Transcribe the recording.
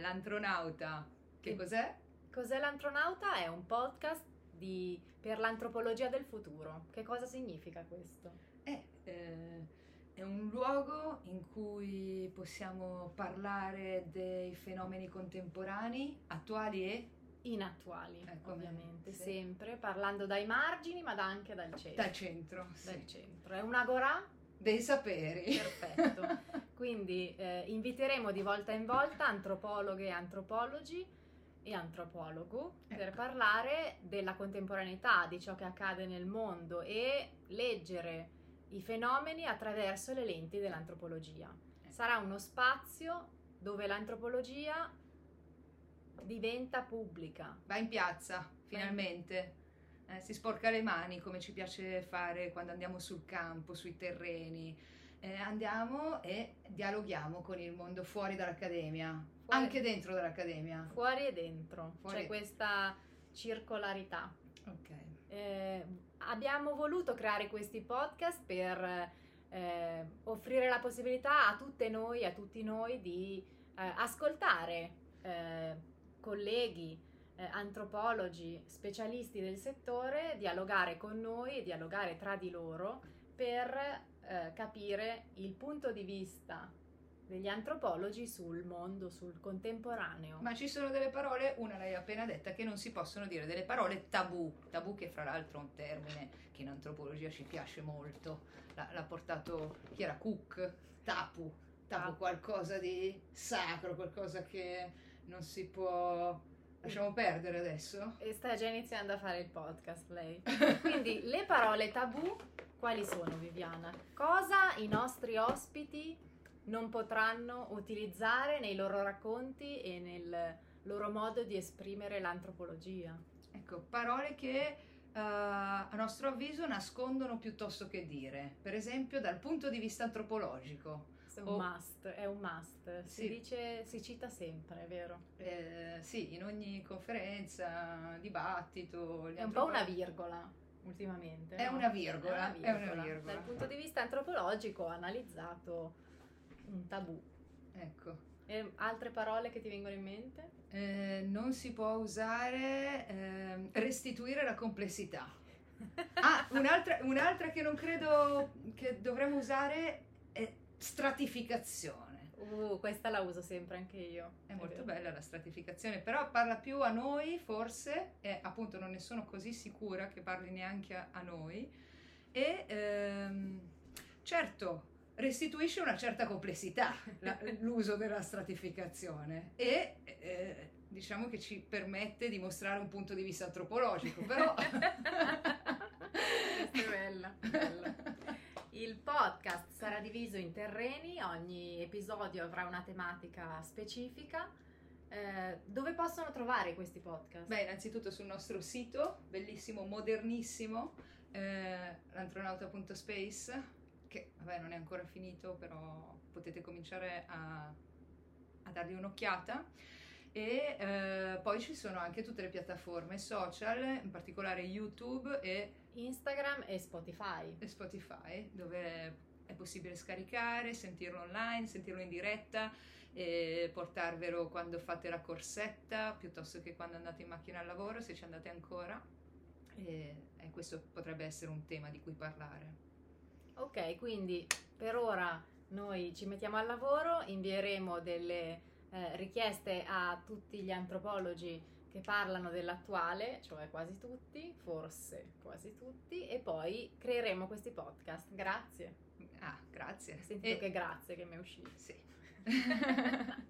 l'antronauta. Che Che- cos'è? Cos'è l'antronauta? È un podcast di- per l'antropologia del futuro. Che cosa significa questo? È, eh, è un luogo in cui possiamo parlare dei fenomeni contemporanei, attuali e Inattuali, come- ovviamente, sì. sempre parlando dai margini, ma anche dal centro. dal centro. sì. Dal centro. È un'agorà? Dei saperi. Perfetto. Quindi eh, inviteremo di volta in volta antropologhe e antropologi e antropologo per Ecco. parlare della contemporaneità, di ciò che accade nel mondo e leggere i fenomeni attraverso le lenti dell'antropologia. Ecco. Sarà uno spazio dove l'antropologia diventa pubblica. Va in piazza, finalmente. Eh, si sporca le mani come ci piace fare quando andiamo sul campo, sui terreni. Eh, andiamo e dialoghiamo con il mondo fuori dall'accademia, Fuori- anche dentro dall'accademia. Fuori e dentro, Fuori- c'è questa circolarità. Ok. Eh, abbiamo voluto creare questi podcast per eh, offrire la possibilità a tutte noi, a tutti noi di eh, ascoltare eh, colleghi, eh, antropologi, specialisti del settore, dialogare con noi e dialogare tra di loro per eh, capire il punto di vista degli antropologi sul mondo, sul contemporaneo. Ma ci sono delle parole, una l'hai appena detta, che non si possono dire, delle parole tabù. Tabù che fra l'altro è un termine che in antropologia ci piace molto. L'ha, l'ha portato chi era Cook. Tapu, Tapu. qualcosa di sacro, qualcosa che non si può... Lasciamo perdere adesso. E sta già iniziando a fare il podcast lei. Quindi le parole tabù quali sono Viviana? Cosa i nostri ospiti non potranno utilizzare nei loro racconti e nel loro modo di esprimere l'antropologia? Ecco, parole che eh, a nostro avviso nascondono piuttosto che dire. Per esempio dal punto di vista antropologico. È un Oh. must, è un must. Si Sì. dice, si cita sempre, è vero? Eh, sì, in ogni conferenza, dibattito. È un po' una virgola ultimamente. È no? una virgola, È è una una virgola. virgola. Dal punto di vista antropologico ho analizzato un tabù. Ecco. E altre parole che ti vengono in mente? Eh, non si può usare ehm, restituire la complessità. Ah, un'altra, un'altra che non credo che dovremmo usare è stratificazione. Uh, questa la uso sempre anche io. È molto vero. bella la stratificazione, però parla più a noi forse, e appunto non ne sono così sicura che parli neanche a, a noi. E ehm, certo, restituisce una certa complessità la- l'uso della stratificazione e eh, diciamo che ci permette di mostrare un punto di vista antropologico, però... È bella, bella. Il podcast sarà diviso in terreni, ogni episodio avrà una tematica specifica. Eh, dove possono trovare questi podcast? Beh, innanzitutto sul nostro sito, bellissimo, modernissimo, eh, l'antronauta.space, che vabbè non è ancora finito, però potete cominciare a, a dargli un'occhiata. E eh, poi ci sono anche tutte le piattaforme social, in particolare YouTube e, Instagram e Spotify. e Spotify, dove è possibile scaricare, sentirlo online, sentirlo in diretta portarvelo quando fate la corsetta piuttosto che quando andate in macchina al lavoro, se ci andate ancora. E, e questo potrebbe essere un tema di cui parlare. Ok, quindi per ora noi ci mettiamo al lavoro, invieremo delle eh, richieste a tutti gli antropologi che parlano dell'attuale, cioè quasi tutti, forse quasi tutti, e poi creeremo questi podcast. Grazie. Ah, grazie. Sentito E- che grazie che mi è uscito. Sì.